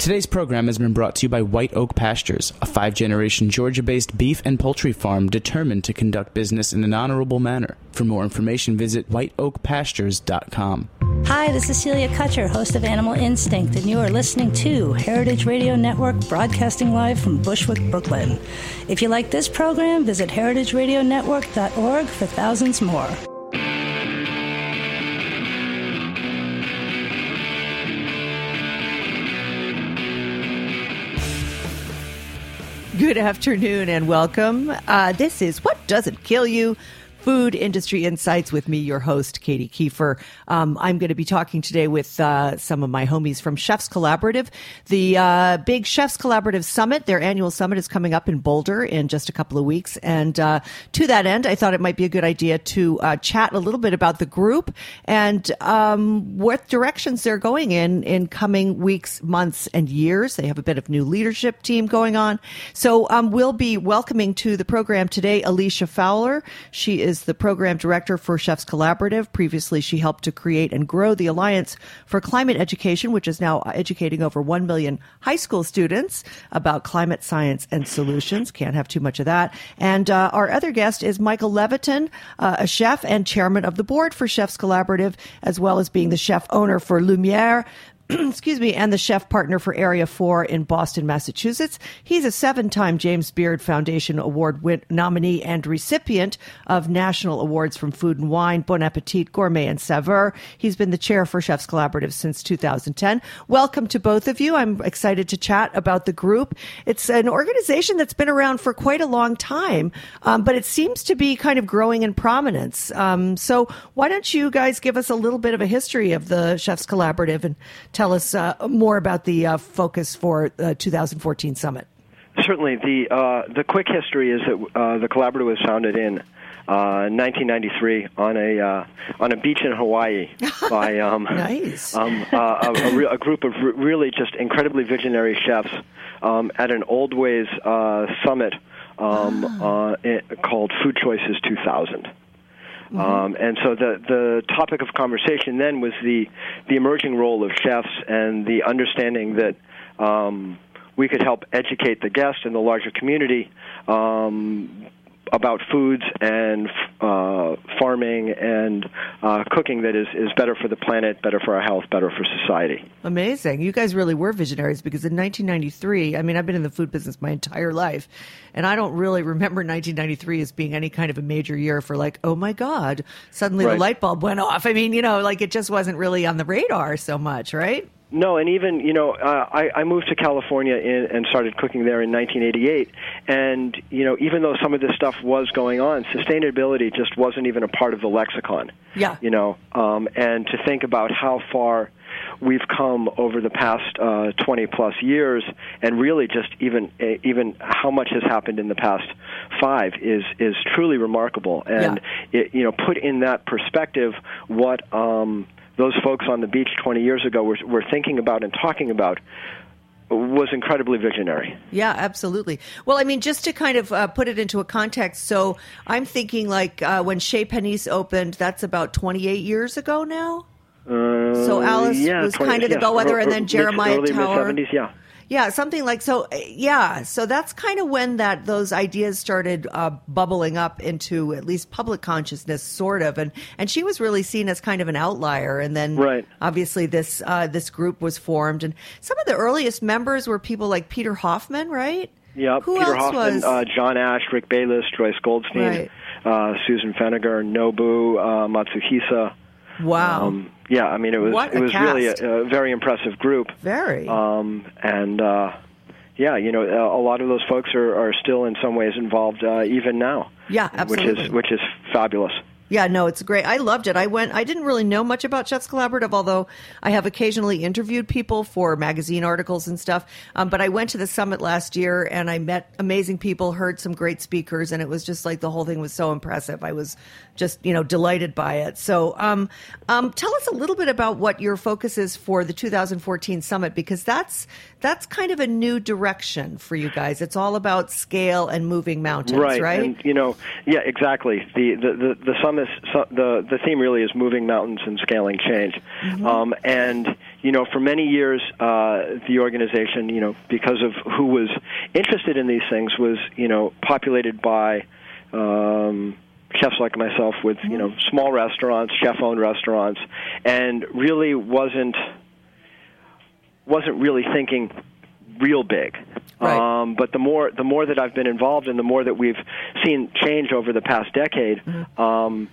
Today's program has been brought to you by White Oak Pastures, a five generation Georgia based beef and poultry farm determined to conduct business in an honorable manner. For more information, visit whiteoakpastures.com. Hi, this is Celia Kutcher, host of Animal Instinct, and you are listening to Heritage Radio Network broadcasting live from Bushwick, Brooklyn. If you like this program, visit heritageradionetwork.org for thousands more. Good afternoon and welcome. Uh, this is What Doesn't Kill You Food Industry Insights with me, your host, Katy Keiffer. Um, I'm going to be talking today with uh, some of my homies from Chefs Collaborative. The uh, big Chefs Collaborative Summit, their annual summit, is coming up in Boulder in just a couple of weeks. And uh, to that end, I thought it might be a good idea to uh, chat a little bit about the group and um, what directions they're going in in coming weeks, months, and years. They have a bit of new leadership team going on. So um, we'll be welcoming to the program today Alisha Fowler. She is is the program director for Chefs Collaborative. Previously, she helped to create and grow the Alliance for Climate Education, which is now educating over 1 million high school students about climate science and solutions. Can't have too much of that. And uh, our other guest is Michael Leviton, uh, a chef and chairman of the board for Chefs Collaborative, as well as being the chef owner for Lumiere, excuse me, and the chef partner for Area 4 in Boston, Massachusetts. He's a seven time James Beard Foundation Award win- nominee and recipient of national awards from Food and Wine, Bon Appetit, Gourmet, and Saveur. He's been the chair for Chefs Collaborative since 2010. Welcome to both of you. I'm excited to chat about the group. It's an organization that's been around for quite a long time, um, but it seems to be kind of growing in prominence. Um, so, why don't you guys give us a little bit of a history of the Chefs Collaborative and tell us uh, more about the uh, focus for the 2014 summit. Certainly, the uh, the quick history is that uh, the collaborative was founded in 1993 uh, on a uh, on a beach in Hawaii by um, nice. um, a, a, a, group of re- really just incredibly visionary chefs um, at an Oldways summit um, ah. called Food Choices 2000. Mm-hmm. Um, and so the the topic of conversation then was the the emerging role of chefs and the understanding that um, we could help educate the guest and the larger community um, about foods and uh, farming and uh, cooking that is, is better for the planet, better for our health, better for society. Amazing. You guys really were visionaries because in 1993, I mean, I've been in the food business my entire life, and I don't really remember 1993 as being any kind of a major year for like, oh my God, suddenly right. the light bulb went off. I mean, you know, like it just wasn't really on the radar so much, right? No, and even you know, uh, I, I moved to California in, and started cooking there in 1988, and you know, even though some of this stuff was going on, sustainability just wasn't even a part of the lexicon. Yeah. You know, um, and to think about how far we've come over the past uh, 20 plus years, and really just even uh, even how much has happened in the past five is is truly remarkable. And yeah. it, you know, put in that perspective, what um, those folks on the beach 20 years ago were, were thinking about and talking about was incredibly visionary. Yeah, absolutely. Well, I mean, just to kind of uh, put it into a context, so I'm thinking like uh, when Chez Panisse opened, that's about 28 years ago now. Uh, so Alice yeah, was 20, kind of the yeah, bellwether, and then Jeremiah early Tower. Mid-70s, yeah. Yeah, something like so. uh, Yeah, so that's kind of when that those ideas started uh, bubbling up into at least public consciousness, sort of. And and she was really seen as kind of an outlier. And then, Right. obviously, this uh, this group was formed, and some of the earliest members were people like Peter Hoffman, right? Yep, Who Peter else Hoffman, was? uh, John Ash, Rick Bayless, Joyce Goldstein, Right. uh, Susan Feniger, Nobu uh, Matsuhisa. Wow, Um, yeah, I mean it was What it was really a, a very impressive group. very. Um, and uh, yeah, you know, a, a lot of those folks are, are still in some ways involved uh, even now. Yeah, absolutely. Which is which is fabulous. Yeah, no, it's great. I loved it. I went. I didn't really know much about Chefs Collaborative, although I have occasionally interviewed people for magazine articles and stuff. Um, but I went to the summit last year and I met amazing people, heard some great speakers, and it was just like the whole thing was so impressive. I was just you know delighted by it. So, um, um, tell us a little bit about what your focus is for the 2014 summit because that's that's kind of a new direction for you guys. It's all about scale and moving mountains, right? right, and you know, yeah, exactly. The the the, the summit, su- the the theme really is moving mountains and scaling change. Mm-hmm. Um, and you know, for many years, uh, the organization, you know, because of who was interested in these things, was you know populated by. Um, chefs like myself with you know small restaurants chef owned restaurants and really wasn't wasn't really thinking real big. Right. Um, but the more the more that I've been involved and the more that we've seen change over the past decade, um,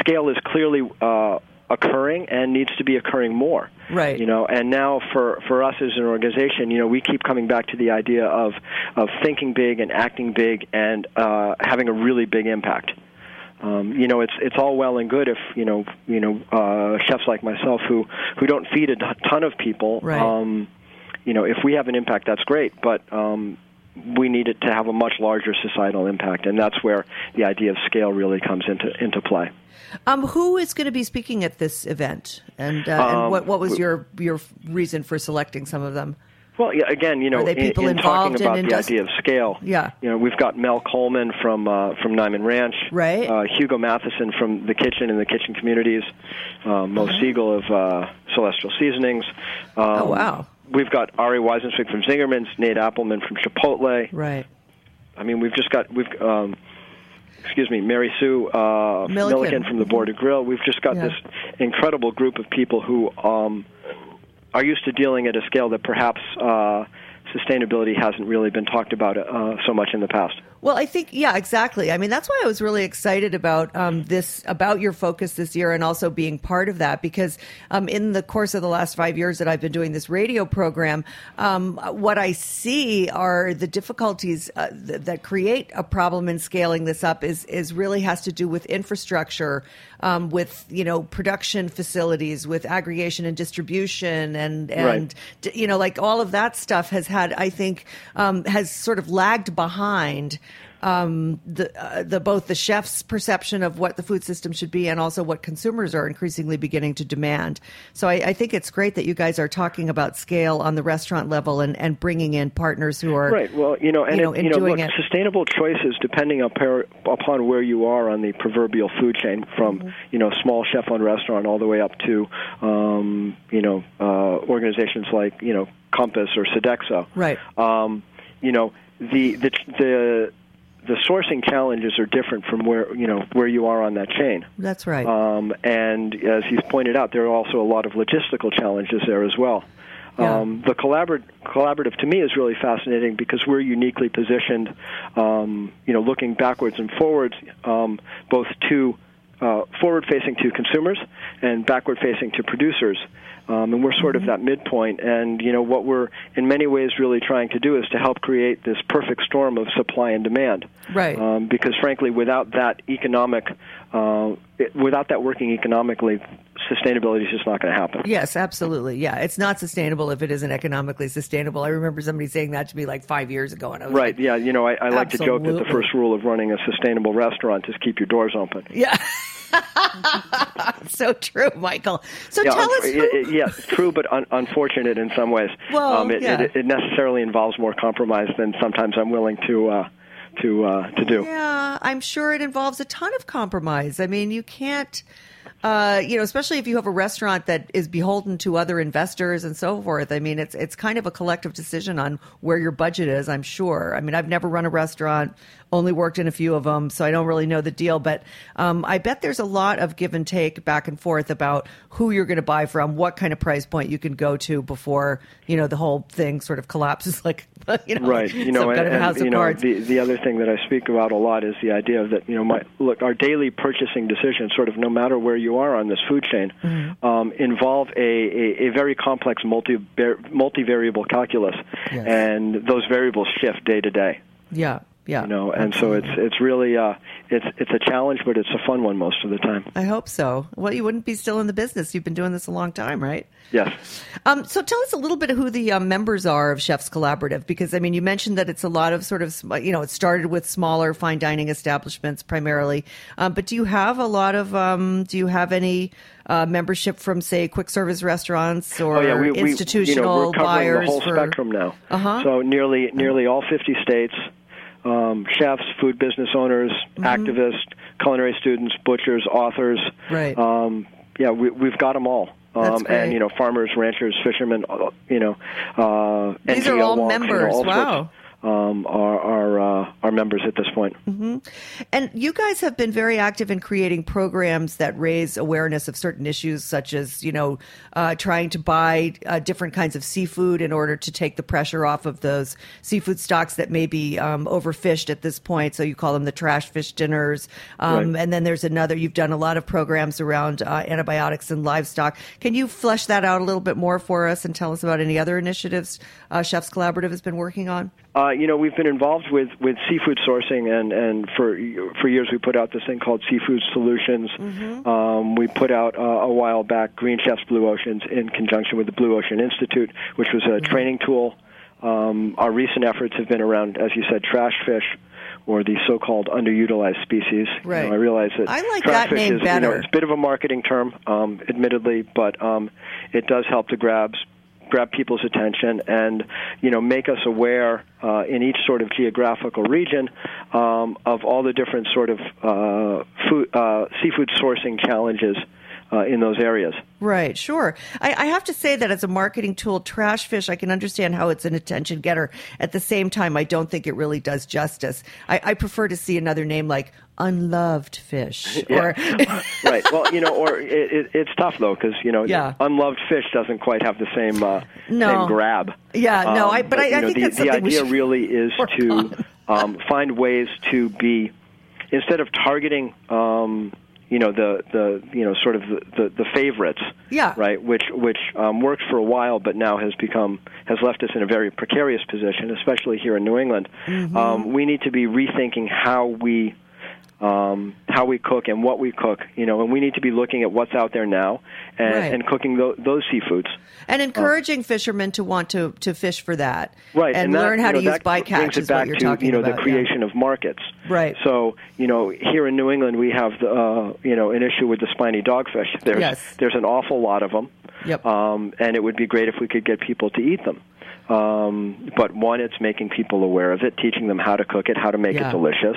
scale is clearly uh, occurring and needs to be occurring more. Right. You know, and now for for us as an organization, you know, we keep coming back to the idea of of thinking big and acting big and uh, having a really big impact. Um, you know, it's it's all well and good if you know you know uh, chefs like myself who who don't feed a ton of people. Right. Um, you know, if we have an impact, that's great, but um, we need it to have a much larger societal impact, and that's where the idea of scale really comes into into play. Um, who is going to be speaking at this event, and, uh, and Um, what what was your your reason for selecting some of them? Well, yeah, again, you know, in, in talking involved in about the industri- idea of scale, Yeah. you know, we've got Mel Coleman from uh, from Niman Ranch, Right. Uh, Hugo Matheson from the kitchen and the kitchen communities, uh, Mo Siegel of uh, Celestial Seasonings. Um, Uh-huh. Oh, wow. We've got Ari Weinzweig from Zingerman's, Nate Appleman from Chipotle. Right. I mean, we've just got we've. Um, Excuse me, Mary Sue uh, Milliken. Milliken from the Border Grill. We've just got Yeah. this incredible group of people who um, are used to dealing at a scale that perhaps uh, sustainability hasn't really been talked about uh, so much in the past. Well, I think yeah, exactly. I mean, that's why I was really excited about um, this, about your focus this year, and also being part of that. Because um, in the course of the last five years that I've been doing this radio program, um, what I see are the difficulties uh, th- that create a problem in scaling this up. Is is really has to do with infrastructure, um, with you know production facilities, with aggregation and distribution, and and Right. you know like all of that stuff has had i think um, has sort of lagged behind um, the uh, the both the chef's perception of what the food system should be and also what consumers are increasingly beginning to demand. So I, I think it's great that you guys are talking about scale on the restaurant level and, and bringing in partners who are Right. Well, you know, and you know, it, you know, doing look, it. sustainable choices depending upon upon where you are on the proverbial food chain, from Mm-hmm. you know small chef-owned restaurant all the way up to um, you know uh, organizations like you know Compass or Sodexo. Right. Um, you know the the the the sourcing challenges are different from where you know where you are on that chain. That's right. Um, and as he's pointed out, there are also a lot of logistical challenges there as well. Yeah. Um, the collabor- collaborative to me is really fascinating because we're uniquely positioned, um, you know, looking backwards and forwards, um, both to uh, forward-facing to consumers and backward-facing to producers. Um, and we're sort Mm-hmm. of that midpoint. And you know what we're in many ways really trying to do is to help create this perfect storm of supply and demand. Right. Um, because frankly, without that economic, uh, it, without that working economically, sustainability is just not going to happen. Yes, absolutely. Yeah, it's not sustainable if it isn't economically sustainable. I remember somebody saying that to me like five years ago, and I was Right. like, Yeah. You know, I, I like to joke that the first rule of running a sustainable restaurant is keep your doors open. Yeah. so true, Michael. So Yeah, tell unf- us who, it- it- yeah, true, but un- unfortunate in some ways. Well, um, it, yeah. it, it necessarily involves more compromise than sometimes I'm willing to uh, to uh, to do. Yeah, I'm sure it involves a ton of compromise. I mean, you can't. Uh, you know, especially if you have a restaurant that is beholden to other investors and so forth. I mean, it's it's kind of a collective decision on where your budget is. I'm sure. I mean, I've never run a restaurant only worked in a few of them, so I don't really know the deal. But um, I bet there's a lot of give and take back and forth about who you're going to buy from, what kind of price point you can go to before you know the whole thing sort of collapses like you know right. You know, and, and, you of know cards. the the other thing that I speak about a lot is the idea that you know my look our daily purchasing decisions, sort of no matter where you are on this food chain, Mm-hmm. um, involve a, a, a very complex multi multivariable calculus, Yes. and those variables shift day to day. yeah, yeah. You know, and so it's it's really uh, it's it's a challenge, but it's a fun one most of the time. I hope so. Well, you wouldn't be still in the business. You've been doing this a long time, right? Yes. Um, so tell us a little bit of who the um, members are of Chefs Collaborative, because I mean, you mentioned that it's a lot of sort of, you know, it started with smaller fine dining establishments primarily. Um, but do you have a lot of, um, do you have any uh, membership from, say, quick service restaurants or Oh yeah, we, we you know, we're covering buyers the whole for? spectrum now. Uh-huh. So nearly nearly all 50 states, um, chefs, food business owners, Mm-hmm. activists, culinary students, butchers, authors. Right. Um, yeah, we, we've got them all. Um, and you know, farmers, ranchers, fishermen. uh, You know, uh, These are all walks, you know, members. all Wow. Sorts, um, are are uh, are members at this point. And you guys have been very active in creating programs that raise awareness of certain issues, such as, you know, uh, trying to buy uh, different kinds of seafood in order to take the pressure off of those seafood stocks that may be um, overfished at this point. So you call them the trash fish dinners. Um, Right. And then there's another, you've done a lot of programs around uh, antibiotics and livestock. Can you flesh that out a little bit more for us and tell us about any other initiatives uh, Chefs Collaborative has been working on? Uh, you know, we've been involved with, with seafood sourcing, and, and for for years we put out this thing called Seafood Solutions. Um, we put out uh, a while back Green Chefs Blue Oceans in conjunction with the Blue Ocean Institute, which was a training tool. Um, our recent efforts have been around, as you said, trash fish. Or the so-called underutilized species. You Right. know, I realize that I like trash that name is, You know, better. it's a bit of a marketing term, um, admittedly, but um, it does help to grab grab people's attention and you know make us aware uh, in each sort of geographical region um, of all the different sort of uh, food uh, seafood sourcing challenges uh, in those areas. Right, sure. I, I have to say that as a marketing tool, trash fish, I can understand how it's an attention getter. At the same time, I don't think it really does justice. I, I prefer to see another name like unloved fish or right. Well, you know, or it, it, it's tough though because you know, Yeah. unloved fish doesn't quite have the same uh, No. same grab. Yeah, no, I- but I- you I know, think the, the idea really is to um, find ways to be instead of targeting. Um, you know the the you know sort of the, the, the favorites, Yeah. right? Which which um, worked for a while, but now has become has left us in a very precarious position, especially here in New England. Mm-hmm. Um, we need to be rethinking how we um, how we cook and what we cook, you know, and we need to be looking at what's out there now and, Right. and cooking tho- those seafoods. and encouraging fishermen to want to, to fish for that. Right, And, that, learn how you know, to use that bycatch brings it is what back you're to talking you know about. the yeah. creation of markets. Right. So you know here in New England we have the, uh, you know an issue with the spiny dogfish. There's Yes. there's an awful lot of them. Yep. Um, and it would be great if we could get people to eat them. Um, but one, it's making people aware of it, teaching them how to cook it, how to make Yeah. it delicious.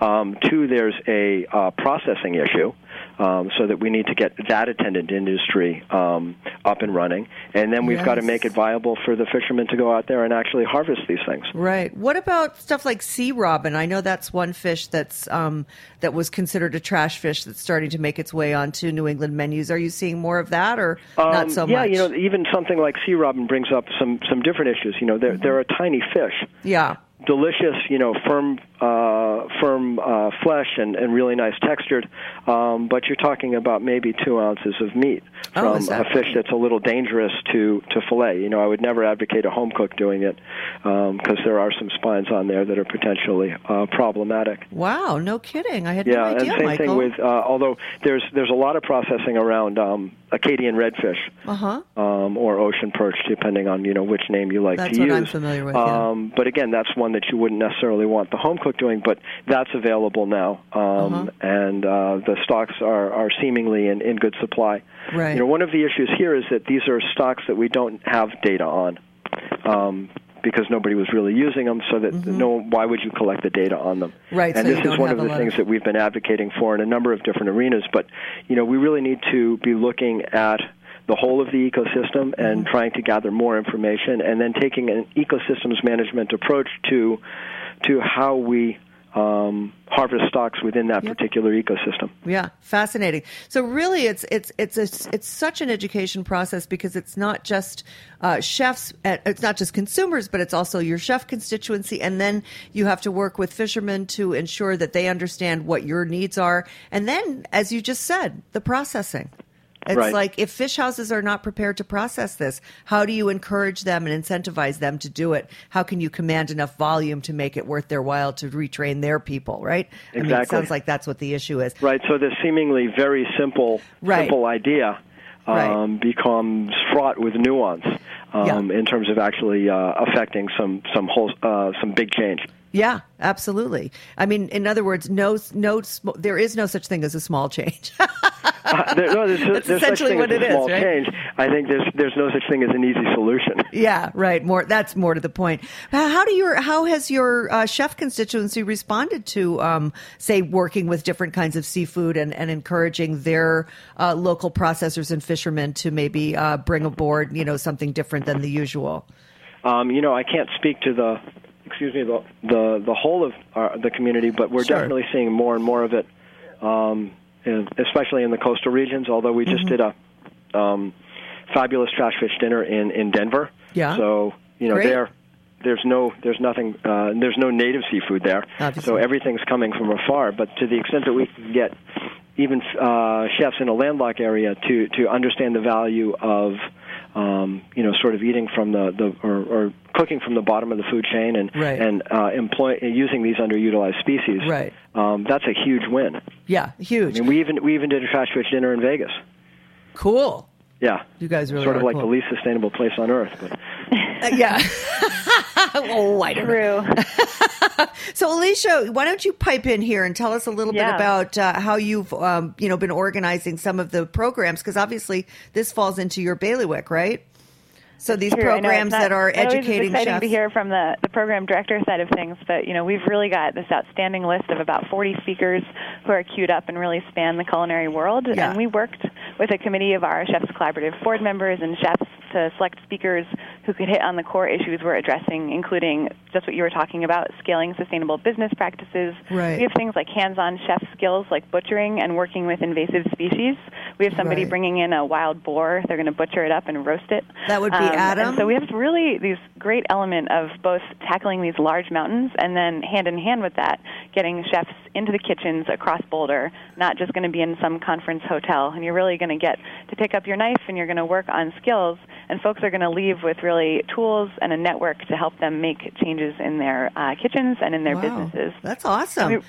Um, two, there's a uh, processing issue, um, so that we need to get that attendant industry um, up and running, and then we've got to make it viable for the fishermen to go out there and actually harvest these things. Right. What about stuff like sea robin? I know that's one fish that's um, that was considered a trash fish that's starting to make its way onto New England menus. Are you seeing more of that, or not Um, so yeah, much? you know, even something like sea robin brings up some some different issues. You know, they're they're a tiny fish, yeah. delicious, you know, firm, uh, firm uh, flesh and, and really nice textured. Um, but you're talking about maybe two ounces of meat Oh, from is a fish right? that's a little dangerous to to fillet. You know, I would never advocate a home cook doing it because there are some spines on there that are potentially uh, problematic. Wow. No kidding. I had Yeah, no and idea, same Michael. thing with. Uh, although there's there's a lot of processing around um, Acadian redfish Uh huh. um, or ocean perch, depending on you know which name you like That's to what use. I'm familiar with, yeah. Um, but again, that's one that you wouldn't necessarily want the home cook doing, but that's available now, um, Uh-huh. and uh, the stocks are, are seemingly in, in good supply. Right. You know, one of the issues here is that these are stocks that we don't have data on. Um, because nobody was really using them. So that no, why would you collect the data on them? Mm-hmm. Right, And so this is one of the things of- that we've been advocating for in a number of different arenas. But you know, we really need to be looking at the whole of the ecosystem and Mm-hmm. trying to gather more information, and then taking an ecosystems management approach to to how we um, harvest stocks within that particular ecosystem. Yeah, fascinating. So really, it's it's it's a, it's such an education process because it's not just uh, chefs, uh, it's not just consumers, but it's also your chef constituency, and then you have to work with fishermen to ensure that they understand what your needs are, and then, as you just said, the processing. It's Right. like if fish houses are not prepared to process this, how do you encourage them and incentivize them to do it? How can you command enough volume to make it worth their while to retrain their people, right? I mean, it Exactly. sounds like that's what the issue is. Right. So this seemingly very simple Right. simple idea Right. um, becomes fraught with nuance um, Yeah. in terms of actually uh, affecting some some whole uh, some big change. Yeah, absolutely. I mean, in other words, no, no, sm- there is no such thing as a small change. Uh, there, no, there's, That's there's essentially what it is, small right? change. I think there's there's no such thing as an easy solution. yeah, right. More. That's more to the point. How how do your how has your uh, chef constituency responded to, um, say, working with different kinds of seafood and, and encouraging their uh, local processors and fishermen to maybe uh, bring aboard, you know, something different than the usual? Um, you know, I can't speak to the excuse me the the, the whole of our, the community, but we're Sure. definitely seeing more and more of it, um, in, especially in the coastal regions. Although we Mm-hmm. just did a um, fabulous trash fish dinner in in Denver. Yeah. So you know Great. there. There's no, there's nothing, uh, there's no native seafood there, Obviously. so everything's coming from afar. But to the extent that we can get even uh, chefs in a landlocked area to to understand the value of um, you know sort of eating from the, the or, or cooking from the bottom of the food chain and Right. and uh, employ using these underutilized species Right. um, that's a huge win Yeah, huge. I mean we even we even did a trash fish dinner in Vegas cool. yeah You guys really sort of like cool. the least sustainable place on earth but yeah. oh, I don't know. True. So, Alisha, why don't you pipe in here and tell us a little bit about uh, how you've, um, you know, been organizing some of the programs? Because obviously, this falls into your bailiwick, right? So these True. Programs not- that are educating exciting chefs. to hear from the, the program director side of things, but you know we've really got this outstanding list of about 40 speakers who are queued up and really span the culinary world. Yeah. And we worked with a committee of our Chefs Collaborative board members and chefs to select speakers who could hit on the core issues we're addressing, including just what you were talking about, scaling sustainable business practices. Right. We have things like hands-on chef skills like butchering and working with invasive species. We have somebody Right. bringing in a wild boar. They're going to butcher it up and roast it. That would be Um, Adam? So we have really these great element of both tackling these large mountains and then hand in hand with that, getting chefs into the kitchens across Boulder, not just going to be in some conference hotel. And you're really going to get to pick up your knife and you're going to work on skills. And folks are going to leave with really tools and a network to help them make changes in their uh, kitchens and in their Wow. businesses. That's awesome.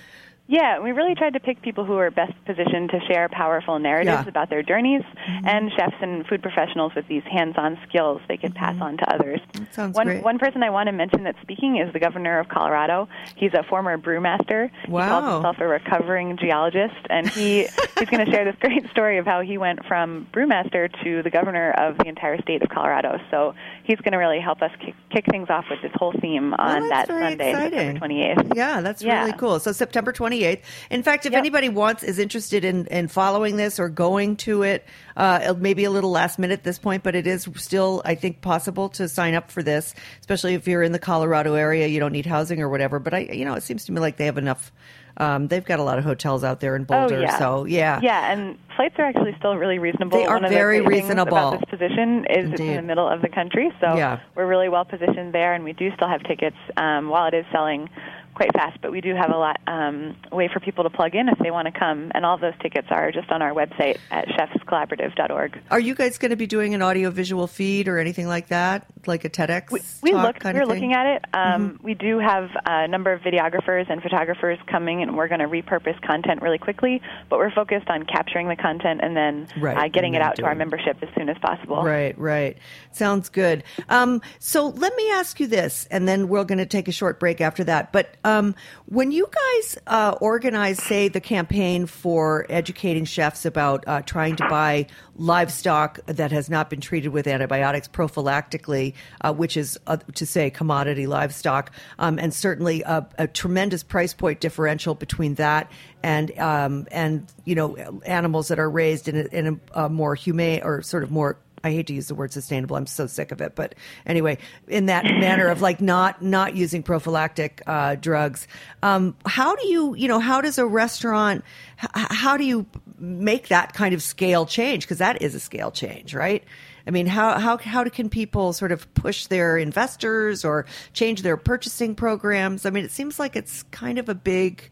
Yeah, we really tried to pick people who are best positioned to share powerful narratives Yeah. Mm-hmm. about their journeys, and chefs and food professionals with these hands-on skills they could pass on to others. That sounds one, great. one person I want to mention that's speaking is the governor of Colorado. He's a former brewmaster. Wow. He calls himself a recovering geologist, and he he's going to share this great story of how he went from brewmaster to the governor of the entire state of Colorado. So he's going to really help us kick, kick things off with this whole theme on Well, that Sunday, exciting. September 28th. Yeah, that's Yeah. really cool. So September 28th. In fact, if Yep. anybody wants is interested in, in following this or going to it, uh, maybe a little last minute at this point, but it is still, I think, possible to sign up for this, especially if you're in the Colorado area, you don't need housing or whatever. But I, you know, it seems to me like they have enough. Um, they've got a lot of hotels out there in Boulder, Oh, yeah. so yeah, Yeah, and flights are actually still really reasonable. They are One of very the reasonable. about this position is it's in the middle of the country, so Yeah. we're really well positioned there, and we do still have tickets um, while it is selling quite fast. But we do have a lot um, way for people to plug in if they want to come, and all those tickets are just on our website at chefscollaborative.org. Are you guys going to be doing an audio visual feed or anything like that, like a TEDx? We, we looked. kind We of were looking at it. Um, Mm-hmm. We do have a number of videographers and photographers coming, and we're going to repurpose content really quickly. But we're focused on capturing the content and then Right, uh, getting and it out to our membership as soon as possible. Right, right. Sounds good. Um, so let me ask you this, and then we're going to take a short break after that. But Um, when you guys uh, organize, say, the campaign for educating chefs about uh, trying to buy livestock that has not been treated with antibiotics prophylactically, uh, which is uh, to say commodity livestock, um, and certainly a, a, tremendous price point differential between that and um, and you know animals that are raised in a, in a, a more humane or sort of more I hate to use the word sustainable. I'm so sick of it. But anyway, in that manner of like not not using prophylactic uh, drugs, um, how do you you know how does a restaurant h- how do you make that kind of scale change? Because that is a scale change, right? I mean, how how how can people sort of push their investors or change their purchasing programs? I mean, it seems like it's kind of a big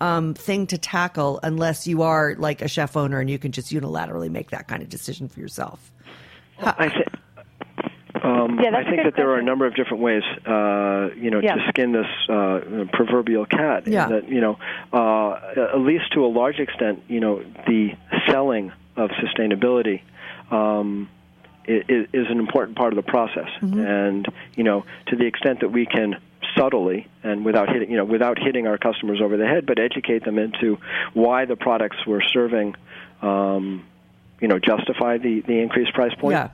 um, thing to tackle unless you are like a chef owner and you can just unilaterally make that kind of decision for yourself. I think. Um, Yeah, I think that there are a number of different ways, uh, you know, Yeah. to skin this uh, proverbial cat. Yeah. That you know, uh, at least to a large extent, you know, the selling of sustainability um, is, is an important part of the process. And you know, to the extent that we can subtly and without hitting, you know, without hitting our customers over the head, but educate them into why the products we're serving, um, you know, justify the the increased price point Yeah.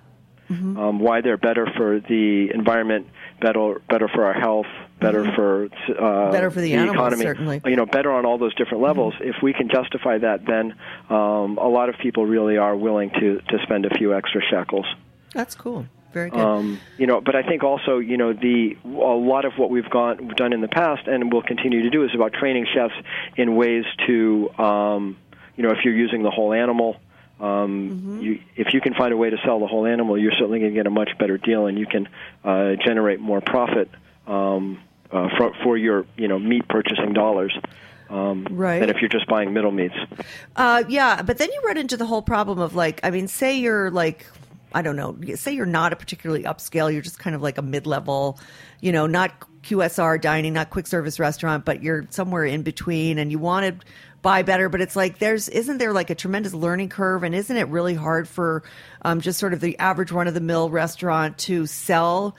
um, why they're better for the environment, better better for our health, better for uh, Mm-hmm. Better for the animals, economy. certainly. You know, better on all those different levels. If we can justify that, then um, a lot of people really are willing to to spend a few extra shekels. That's cool. Very good. Um, you know, but I think also, you know, the a lot of what we've gone we've done in the past and will continue to do is about training chefs in ways to, um, you know, if you're using the whole animal. Um, you, if you can find a way to sell the whole animal, you're certainly going to get a much better deal, and you can uh, generate more profit um, uh, for, for your, you know, meat purchasing dollars um, Right. than if you're just buying middle meats. Uh, yeah, but then you run into the whole problem of like, I mean, say you're like, I don't know, say you're not a particularly upscale, you're just kind of like a mid level, you know, not QSR dining, not quick service restaurant, but you're somewhere in between and you want to buy better, but it's like there's, isn't there like a tremendous learning curve and isn't it really hard for um, just sort of the average run of the mill restaurant to sell?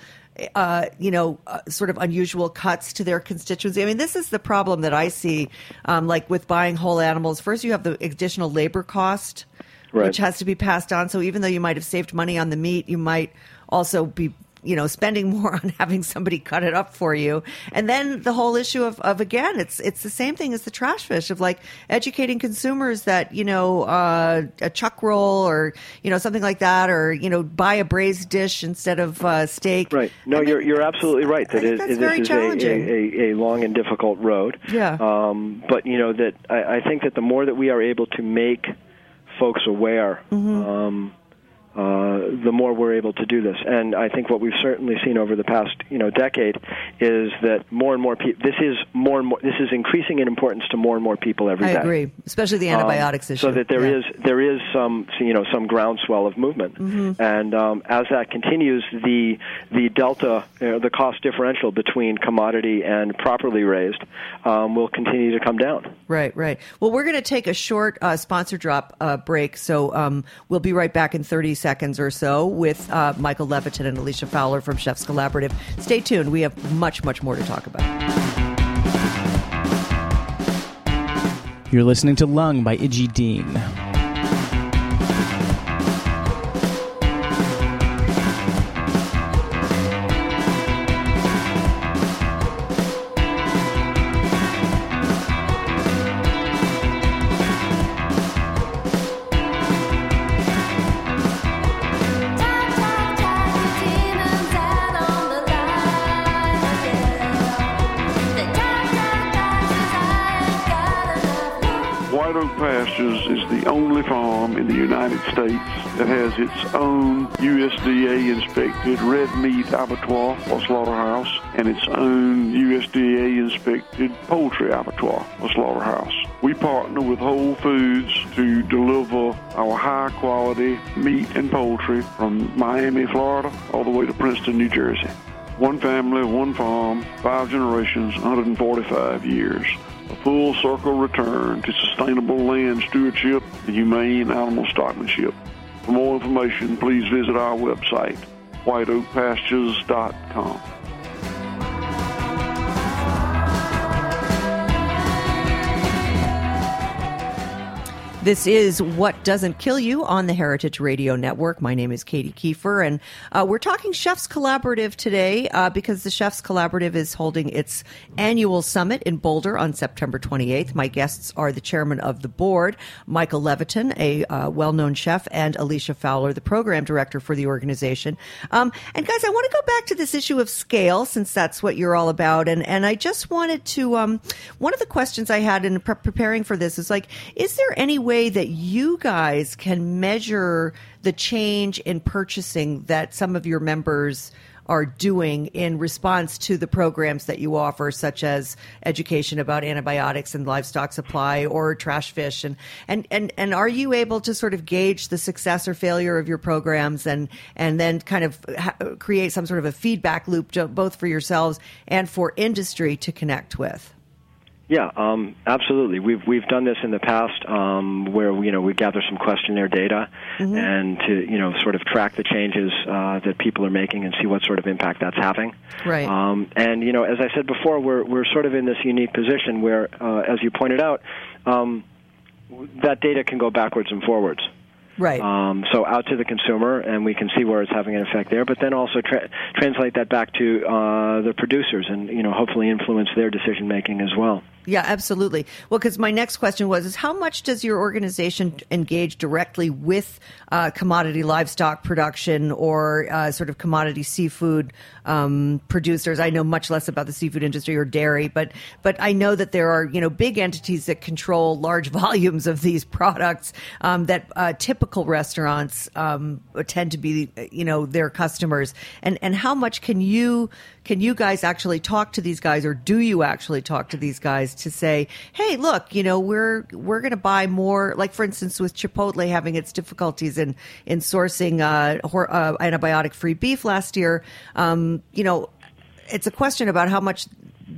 uh, you know, uh, sort of unusual cuts to their constituency. I mean, this is the problem that I see, um, like with buying whole animals. First, you have the additional labor cost, Right. which has to be passed on. So even though you might have saved money on the meat, you might also be you know spending more on having somebody cut it up for you and then the whole issue of, of again it's it's the same thing as the trash fish of like educating consumers that you know uh, a chuck roll or you know something like that or you know buy a braised dish instead of uh, steak Right. No, I you're you're absolutely right. That is, that's this is a, a, a long and difficult road. Yeah. Um, but you know that I, I think that the more that we are able to make folks aware, Mm-hmm. um, uh, the more we're able to do this. And I think what we've certainly seen over the past you know decade is that more and more people. This is more and more. This is increasing in importance to more and more people every I day. agree especially the Um, antibiotics issue So that there Yeah. is there is some you know some groundswell of movement, Mm-hmm. and um, as that continues, the the delta, you know, the cost differential between commodity and properly raised, um, will continue to come down. Right, right. Well, we're going to take a short uh, sponsor drop uh, break, so um, we'll be right back in 30 seconds or so with uh, Michael Leviton and Alisha Fowler from Chefs Collaborative. Stay tuned. We have much, much more to talk about. You're listening to Lung by Iggy Dean. Its own USDA inspected red meat abattoir or slaughterhouse and its own USDA inspected poultry abattoir or slaughterhouse. We partner with Whole Foods to deliver our high quality meat and poultry from Miami, Florida, all the way to Princeton, New Jersey. One family, one farm, five generations, 145 years. A full circle return to sustainable land stewardship and humane animal stockmanship. Information, please visit our website, whiteoakpastures.com. This is What Doesn't Kill You on the Heritage Radio Network. My name is Katy Keiffer, and uh, we're talking Chefs Collaborative today uh, because the Chefs Collaborative is holding its annual summit in Boulder on September 28th. My guests are the chairman of the board, Michael Leviton, a uh, well known chef, and Alisha Fowler, the program director for the organization. Um, and guys, I want to go back to this issue of scale since that's what you're all about. And, and I just wanted to, um, one of the questions I had in pre- preparing for this is like, is there any way way that you guys can measure the change in purchasing that some of your members are doing in response to the programs that you offer, such as education about antibiotics and livestock supply or trash fish, and and and and are you able to sort of gauge the success or failure of your programs and and then kind of ha- create some sort of a feedback loop both for yourselves and for industry to connect with? Yeah, um, absolutely. We've we've done this in the past, um, where you know we gather some questionnaire data mm-hmm. and to you know sort of track the changes uh, that people are making and see what sort of impact that's having. Right. Um, and you know, as I said before, we're we're sort of in this unique position where, uh, as you pointed out, um, that data can go backwards and forwards. Right. Um, so out to the consumer, and we can see where it's having an effect there. But then also tra- translate that back to uh, the producers, and you know hopefully influence their decision making as well. Yeah, absolutely. Well, because my next question was: is how much does your organization engage directly with uh, commodity livestock production or uh, sort of commodity seafood um, producers? I know much less about the seafood industry or dairy, but but I know that there are you know big entities that control large volumes of these products um, that uh, typical restaurants um, tend to be you know their customers. And and how much can you can you guys actually talk to these guys, or do you actually talk to these guys to say, "Hey, look, you know, we're we're going to buy more." Like for instance, with Chipotle having its difficulties in in sourcing uh, uh, antibiotic free beef last year, um, you know, it's a question about how much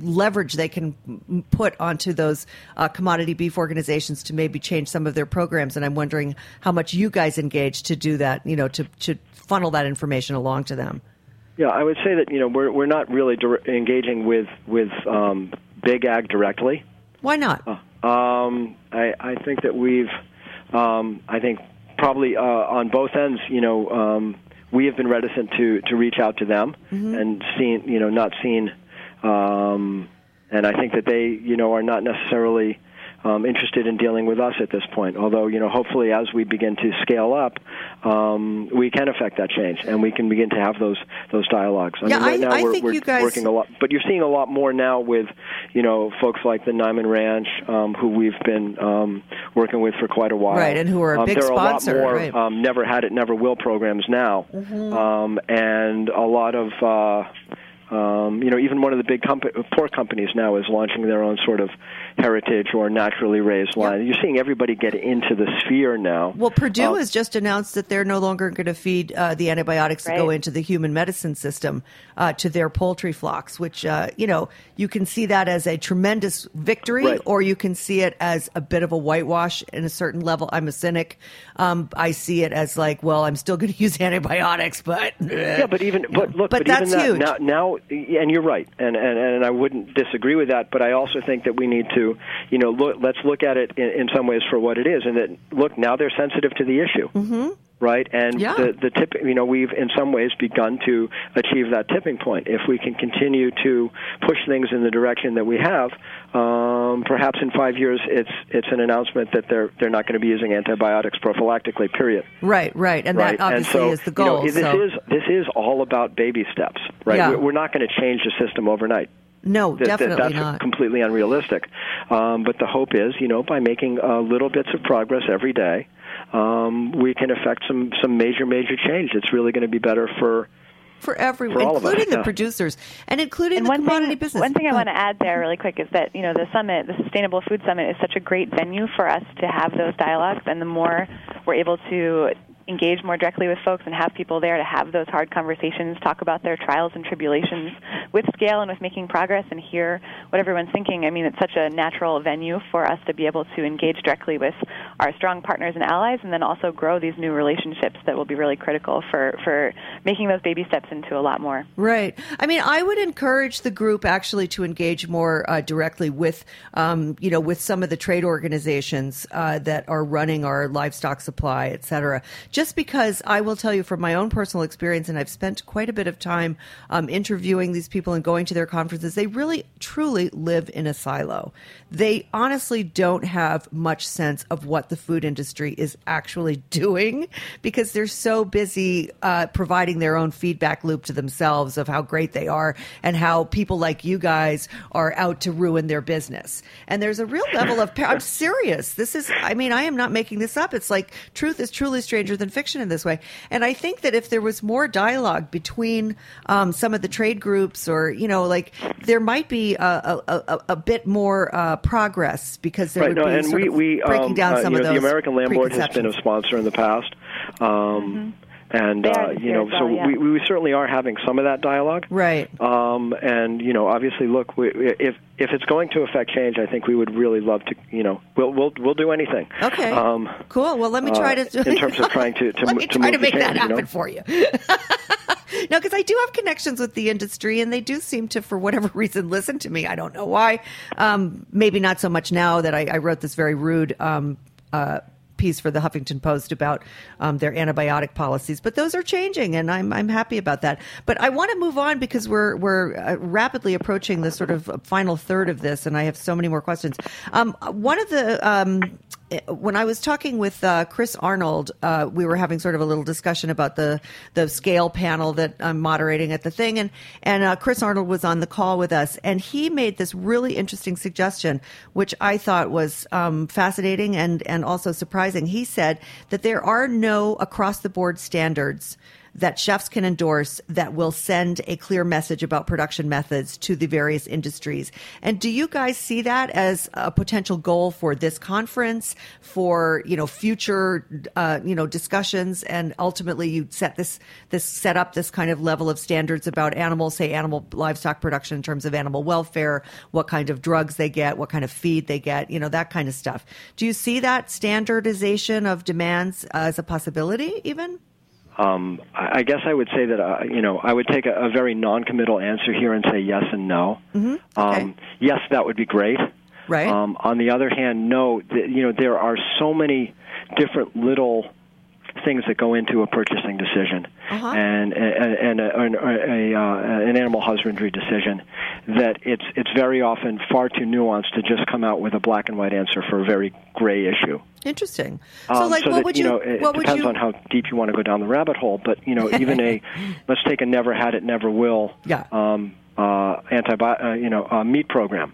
leverage they can put onto those uh, commodity beef organizations to maybe change some of their programs. And I'm wondering how much you guys engage to do that, you know, to, to funnel that information along to them. Yeah, I would say that you know we're we're not really engaging with with um, big ag directly. Why not? Uh, um, I I think that we've um, I think probably uh, on both ends, you know, um, we have been reticent to to reach out to them mm-hmm. and seen you know not seen, um, and I think that they you know are not necessarily um, interested in dealing with us at this point. Although, you know, hopefully as we begin to scale up, um, we can affect that change and we can begin to have those those dialogues. I yeah, mean, right I, now I we're, think we're you guys... working a lot, but you're seeing a lot more now with, you know, folks like the Niman Ranch, um, who we've been um, working with for quite a while, right, and who are a um, big there are sponsor. a lot more right. um, never had it, never will programs now, mm-hmm. um, and a lot of. Uh, um, you know, even one of the big comp- pork companies now is launching their own sort of heritage or naturally raised line. Yep. You're seeing everybody get into the sphere now. Well, Perdue uh, has just announced that they're no longer going to feed uh, the antibiotics right. that go into the human medicine system uh, to their poultry flocks, which, uh, you know, you can see that as a tremendous victory right. or you can see it as a bit of a whitewash in a certain level. I'm a cynic. Um, I see it as like, well, I'm still going to use antibiotics, but. Yeah, but even, but look, but, but that's even that, huge. Now, now, and you're right, and, and, and I wouldn't disagree with that, but I also think that we need to you know, look, let's look at it in, in some ways for what it is, and that look now they're sensitive to the issue. Mm-hmm right? And yeah. the the tip, you know, we've in some ways begun to achieve that tipping point. If we can continue to push things in the direction that we have, um, perhaps in five years, it's it's an announcement that they're they're not going to be using antibiotics prophylactically. Period. Right, right, and right? that obviously and so, is the goal. You know, this so. is this is all about baby steps, right? Yeah. We're not going to change the system overnight. No, that, definitely that, that's not. completely unrealistic. Um, but the hope is, you know, by making uh, little bits of progress every day, um, we can affect some some major major change. It's really going to be better for for everyone, for including the yeah. producers and including and the one commodity thing, business. One thing I want to add there, really quick, is that you know the summit, the Sustainable Food Summit, is such a great venue for us to have those dialogues, and the more we're able to engage more directly with folks and have people there to have those hard conversations, talk about their trials and tribulations with scale and with making progress and hear what everyone's thinking. I mean, it's such a natural venue for us to be able to engage directly with our strong partners and allies and then also grow these new relationships that will be really critical for, for making those baby steps into a lot more. Right. I mean, I would encourage the group actually to engage more uh, directly with, um, you know, with some of the trade organizations uh, that are running our livestock supply, et cetera. Just because I will tell you from my own personal experience, and I've spent quite a bit of time um, interviewing these people and going to their conferences, they really, truly live in a silo. They honestly don't have much sense of what the food industry is actually doing because they're so busy uh, providing their own feedback loop to themselves of how great they are and how people like you guys are out to ruin their business. And there's a real level of, I'm serious. This is, I mean, I am not making this up. It's like truth is truly stranger than fiction in this way. And I think that if there was more dialogue between um, some of the trade groups or, you know, like there might be a, a, a, a bit more uh, progress because there right, would no, be and we, we breaking um, down uh, some you of those the American Lamb Board has been a sponsor in the past. Um, And uh, you know, well, so yeah. we, we certainly are having some of that dialogue. Right. Um, and you know, obviously, look, we, if if it's going to affect change, I think we would really love to. You know, we'll we'll we'll do anything. Okay. Um, cool. Well, let me try to uh, to in terms of trying to to, let me to try to make the that happen you know? for you. no, because I do have connections with the industry, and they do seem to, for whatever reason, listen to me. I don't know why. Um, maybe not so much now that I, I wrote this very rude. Um, uh, piece for the Huffington Post about um, their antibiotic policies, but those are changing, and I'm I'm happy about that. But I want to move on because we're we're uh, rapidly approaching the sort of final third of this, and I have so many more questions. Um, one of the um, when I was talking with uh, Chris Arnold, uh, we were having sort of a little discussion about the the scale panel that I'm moderating at the thing, and and uh, Chris Arnold was on the call with us, and he made this really interesting suggestion, which I thought was um, fascinating and and also surprising. He said that there are no across the board standards that chefs can endorse that will send a clear message about production methods to the various industries. And do you guys see that as a potential goal for this conference, for you know future uh, you know discussions, and ultimately you set this this set up this kind of level of standards about animals, say animal livestock production in terms of animal welfare, what kind of drugs they get, what kind of feed they get, you know that kind of stuff. Do you see that standardization of demands as a possibility even? Um, I guess I would say that uh, you know I would take a, a very non-committal answer here and say yes and no. Mm-hmm. Okay. Um, yes, that would be great. Right. Um, on the other hand, no. Th- you know there are so many different little things that go into a purchasing decision Uh-huh. and and, and a, an- a, uh, an animal husbandry decision that it's it's very often far too nuanced to just come out with a black and white answer for a very gray issue. Interesting. So, Um, like, so what that, would you you? know, it what depends you? on how deep you want to go down the rabbit hole. But you know, even a let's take a never had it, never will. Yeah. Um, uh, antibi- uh, you know, uh, meat program,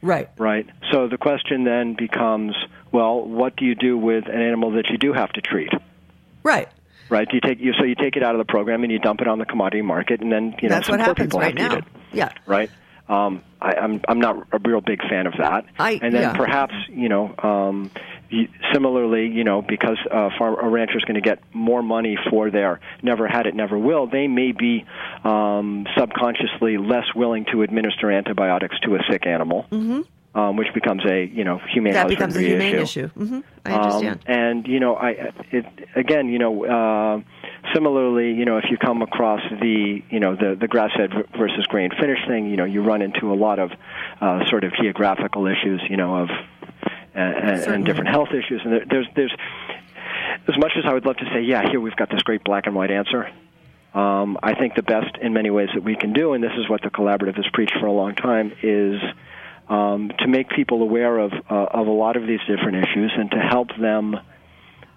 right. right? So the question then becomes, well, what do you do with an animal that you do have to treat? Right. Right? You take you so you take it out of the program and you dump it on the commodity market, and then you know That's some what poor happens people right have to now. eat it Yeah. right? Um, I, I'm I'm not a real big fan of that. I- and then yeah. perhaps you know, um, similarly, you know, because uh, farm, a rancher is going to get more money for their never had it, never will, they may be um, subconsciously less willing to administer antibiotics to a sick animal. Mm-hmm. Um, which becomes a you know humane issue. That becomes a humane issue. hmm I um, understand. and you know, I it, again, you know, uh, similarly, you know, if you come across the you know the the grass-fed versus grain finished thing, you know, you run into a lot of uh, sort of geographical issues, you know, of and, and, and different health issues. And there, there's there's as much as I would love to say, yeah, here we've got this great black and white answer. Um, I think the best, in many ways, that we can do, and this is what the collaborative has preached for a long time, is um, to make people aware of uh, of a lot of these different issues and to help them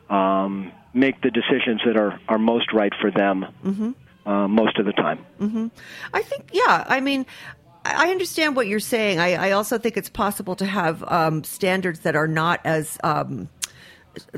um, make the decisions that are, are most right for them uh, most of the time. I think, yeah. I mean, I I understand what you're saying. I, I also think it's possible to have um, standards that are not as um,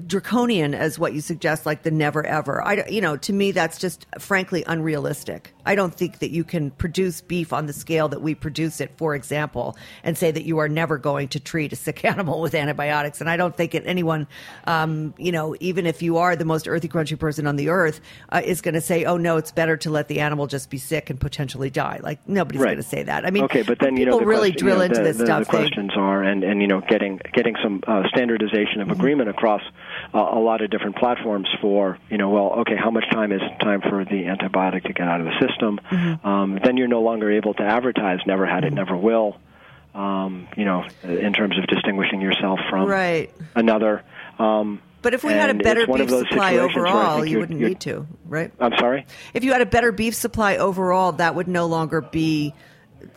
draconian as what you suggest, like the never ever. I, you know, to me, that's just frankly unrealistic. I don't think that you can produce beef on the scale that we produce it, for example, and say that you are never going to treat a sick animal with antibiotics. And I don't think that anyone, um, you know, even if you are the most earthy, crunchy person on the earth, uh, is going to say, "Oh no, it's better to let the animal just be sick and potentially die." Like nobody's Right. going to say that. I mean, okay, but then you people know the really question- drill you know, into the, this the, stuff. The they- questions are, and and you know, getting getting some uh, standardization Mm-hmm. of agreement across uh, a lot of different platforms for you know, well, okay, how much time is time for the antibiotic to get out of the system? Mm-hmm. Um, then you're no longer able to advertise. Never had it, never will. Um, you know, in terms of distinguishing yourself from right. another. Um, But if we had a better beef supply situations where I overall, you wouldn't need to, right? I'm sorry. If you had a better beef supply overall, that would no longer be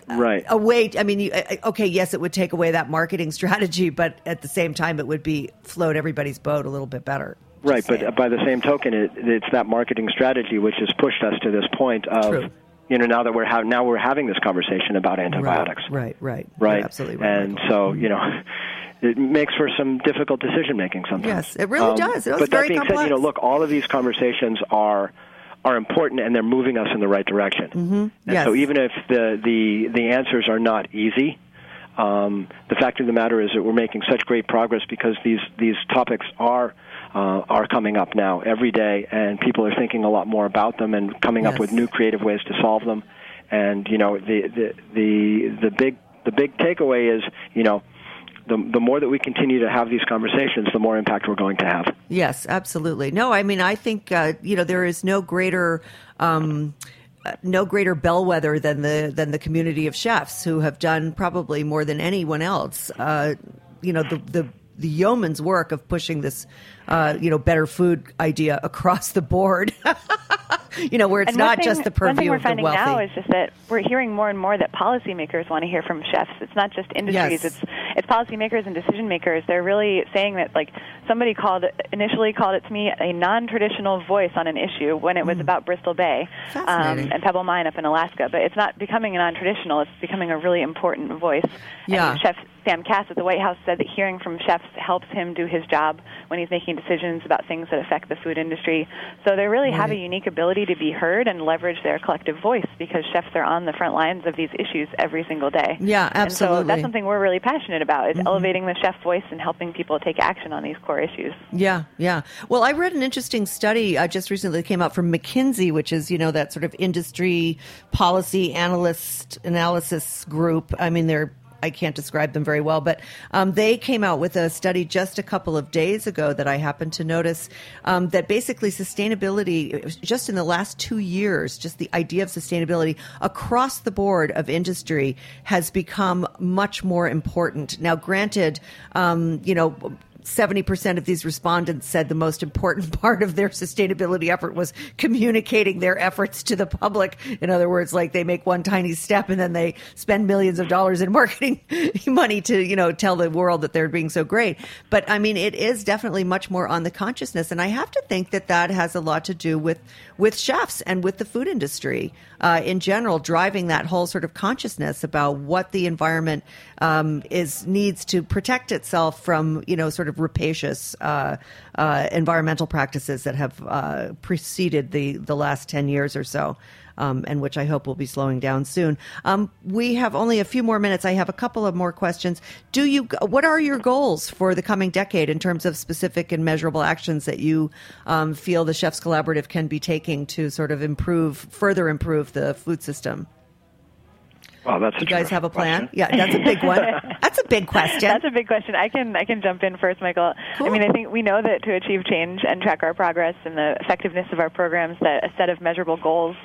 Right. a way. I mean, you, okay, yes, it would take away that marketing strategy, but at the same time, it would be float everybody's boat a little bit better. Right, but saying. by the same token, it, it's that marketing strategy which has pushed us to this point of, True. you know, now that we're ha- now we're having this conversation about antibiotics, Right, right, right. right? Absolutely right. And Michael. so, you know, it makes for some difficult decision making sometimes. Um, Yes, it really does. It but that being said, you know, look, all of these conversations are are important and they're moving us in the right direction. Mm-hmm. And Yes. so, even if the the the answers are not easy. Um, the fact of the matter is that we're making such great progress because these these topics are uh, are coming up now every day, and people are thinking a lot more about them and coming Yes. up with new creative ways to solve them. And you know, the the the the big the big takeaway is you know. The, the more that we continue to have these conversations, the more impact we're going to have. Yes, absolutely. No, I mean, I think uh, you know there is no greater. Um, uh, no greater bellwether than the than the community of chefs who have done probably more than anyone else. Uh, you know the the the yeoman's work of pushing this, uh, you know, better food idea across the board. you know, where it's not thing- just the One thing purview we're of the finding wealthy. now is just that we're hearing more and more that policymakers want to hear from chefs. It's not just industries; Yes. it's it's policymakers and decision makers. They're really saying that like somebody called initially called it to me a non-traditional voice on an issue when it was about Bristol Bay um. And Pebble Mine up in Alaska. But it's not becoming a non-traditional; it's becoming a really important voice. Yeah. And Chef Sam Kass at the White House said that hearing from chefs helps him do his job when he's making decisions about things that affect the food industry. So they really have a unique ability to be heard and leverage their collective voice because chefs are on the front lines of these issues every single day. Yeah, And so that's something we're really passionate about is elevating the chef voice and helping people take action on these core issues. Yeah, yeah. Well, I read an interesting study uh, just recently that came out from McKinsey, which is you know that sort of industry policy analyst analysis group. I mean, they're I can't describe them very well, but um, they came out with a study just a couple of days ago that I happened to notice um, that basically sustainability, just in the last two years, just the idea of sustainability across the board of industry has become much more important. Now, granted, um, you know. 70% of these respondents said the most important part of their sustainability effort was communicating their efforts to the public. In other words, like they make one tiny step and then they spend millions of dollars in marketing money to, you know, tell the world that they're being so great. But I mean, it is definitely much more on the consciousness. And I have to think that that has a lot to do with, with chefs and with the food industry uh, in general, driving that whole sort of consciousness about what the environment um, is needs to protect itself from, you know, sort of rapacious uh, uh, environmental practices that have uh, preceded the the last ten years or so. Um, and which I hope will be slowing down soon. Um, we have only a few more minutes. I have a couple of more questions. Do you? What are your goals for the coming decade in terms of specific and measurable actions that you um, feel the Chefs Collaborative can be taking to sort of improve, further improve the food system? Wow, that's a You guys have a plan? question. Yeah, that's a big one. That's a big question. That's a big question. I can I can jump in first, Michael. Cool. I mean, I think we know that to achieve change and track our progress and the effectiveness of our programs, that a set of measurable goals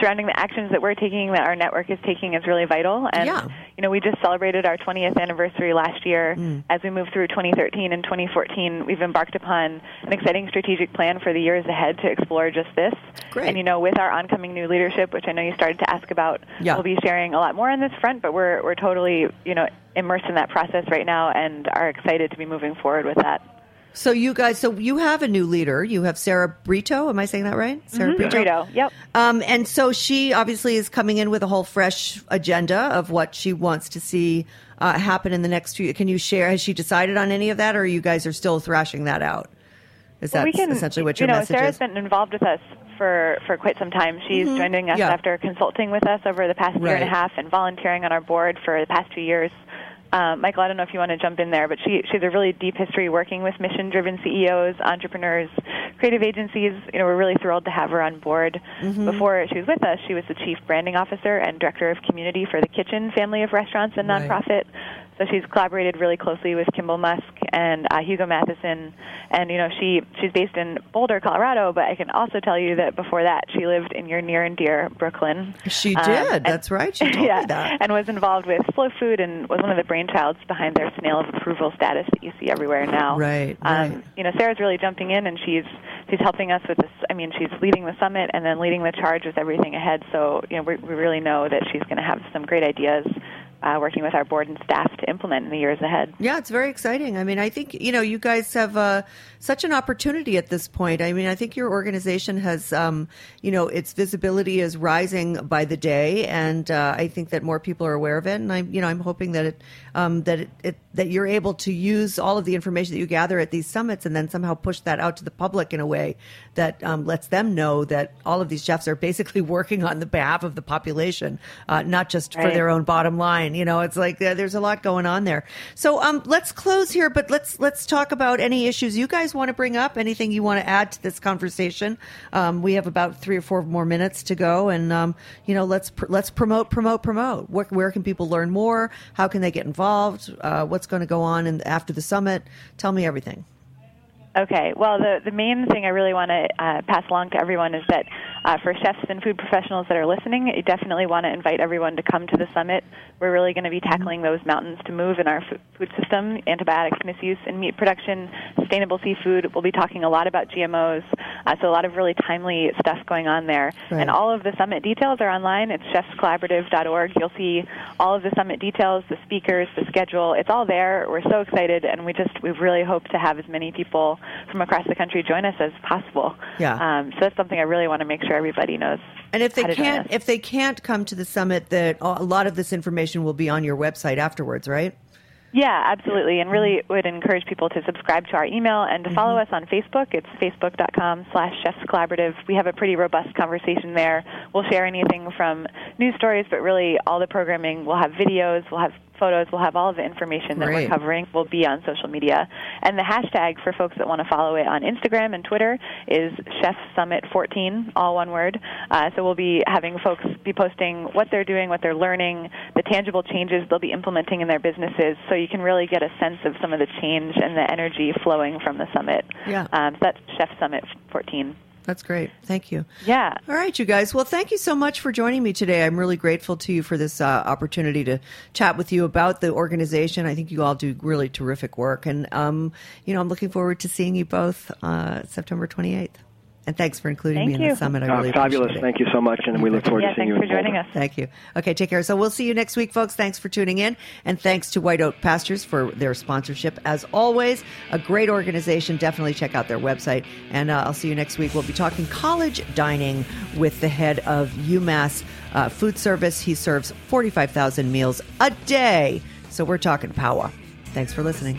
surrounding the actions that we're taking, that our network is taking, is really vital. And Yeah. you know, we just celebrated our 20th anniversary last year. Mm. As we move through 2013 and 2014, we've embarked upon an exciting strategic plan for the years ahead to explore just this. Great. And you know, with our oncoming new leadership, which I know you started to ask about, Yeah. we'll be sharing a lot more on this front. But we're we're totally you know immersed in that process right now and are excited to be moving forward with that. So you guys, so you have a new leader. You have Sarah Brito. Am I saying that right? Sarah Brito. Brito, yep. Um, and so she obviously is coming in with a whole fresh agenda of what she wants to see uh, happen in the next few. Can you share? Has she decided on any of that, or you guys are still thrashing that out? Is Well, that can, essentially what you your know, message Sarah's is? been involved with us for, for quite some time. She's joining us Yeah. after consulting with us over the past year and a half and volunteering on our board for the past two years. Um, Michael, I don't know if you want to jump in there, but she, she has a really deep history working with mission-driven CEOs, entrepreneurs, creative agencies. You know, we're really thrilled to have her on board. Mm-hmm. Before she was with us, she was the chief branding officer and director of community for the Kitchen family of restaurants and Right. So she's collaborated really closely with Kimball Musk and uh, Hugo Matheson, and you know she she's based in Boulder, Colorado. But I can also tell you that before that, she lived in your near and dear Brooklyn. She Um, did. and- That's right. She told yeah, me that. and was involved with Slow Food and was one of the brainchilds behind their snail of approval status that you see everywhere now. Right, Um, right. You know, Sarah's really jumping in, and she's she's helping us with this. I mean, she's leading the summit and then leading the charge with everything ahead. So you know, we, we really know that she's going to have some great ideas. Uh, working with our board and staff to implement in the years ahead. Yeah, it's very exciting. I mean, I think you know you guys have uh, such an opportunity at this point. I mean, I think your organization has, um, you know, its visibility is rising by the day, and uh, I think that more people are aware of it. And I'm, you know, I'm hoping that it, um, that it, it, that you're able to use all of the information that you gather at these summits, and then somehow push that out to the public in a way that um, lets them know that all of these chefs are basically working on the behalf of the population, uh, not just for their own bottom line. You know, it's like uh, there's a lot going on there. So um, let's close here, but let's let's talk about any issues you guys want to bring up. Anything you want to add to this conversation? Um, we have about three or four more minutes to go, and um, you know, let's pr- let's promote, promote, promote. Where, where can people learn more? How can they get involved? Uh, what's going to go on in, after the summit? Tell me everything. Okay. Well, the the main thing I really want to uh, pass along to everyone is that uh, for chefs and food professionals that are listening, you definitely want to invite everyone to come to the summit. We're really going to be tackling those mountains to move in our food system: antibiotics misuse in meat production, sustainable seafood. We'll be talking a lot about GMOs, uh, so a lot of really timely stuff going on there. Right. And all of the summit details are online. It's chefscollaborative.org. You'll see all of the summit details, the speakers, the schedule. It's all there. We're so excited, and we just we really hope to have as many people from across the country join us as possible. Yeah. Um, so that's something I really want to make sure everybody knows. And if they can't, if they can't come to the summit, that a lot of this information will be on your website afterwards, right? Yeah, absolutely, and really would encourage people to subscribe to our email and to mm-hmm. follow us on Facebook. It's facebook.com slash chefs collaborative. We have a pretty robust conversation there. We'll share anything from news stories, but really all the programming. We'll have videos, we'll have photos, we'll have all of the information that Great. we're covering will be on social media. And the hashtag for folks that want to follow it on Instagram and Twitter is Chef Summit 14, all one word. Uh, so we'll be having folks be posting what they're doing, what they're learning, the tangible changes they'll be implementing in their businesses, so you can really get a sense of some of the change and the energy flowing from the summit. Yeah. Um, so that's Chef Summit 14. That's great. Thank you. Yeah. All right, you guys. Well, thank you so much for joining me today. I'm really grateful to you for this uh, opportunity to chat with you about the organization. I think you all do really terrific work, and um, you know, I'm looking forward to seeing you both uh, September 28th. And thanks for including me Thank in the summit. I Uh, really fabulous. appreciate it. Thank you so much, and we look forward Yeah, to seeing you. thanks for joining Boulder. us. Thank you. Okay, take care. So we'll see you next week, folks. Thanks for tuning in. And thanks to White Oak Pastures for their sponsorship. As always, a great organization. Definitely check out their website. And uh, I'll see you next week. We'll be talking college dining with the head of UMass uh, Food Service. He serves 45,000 meals a day. So we're talking power. Thanks for listening.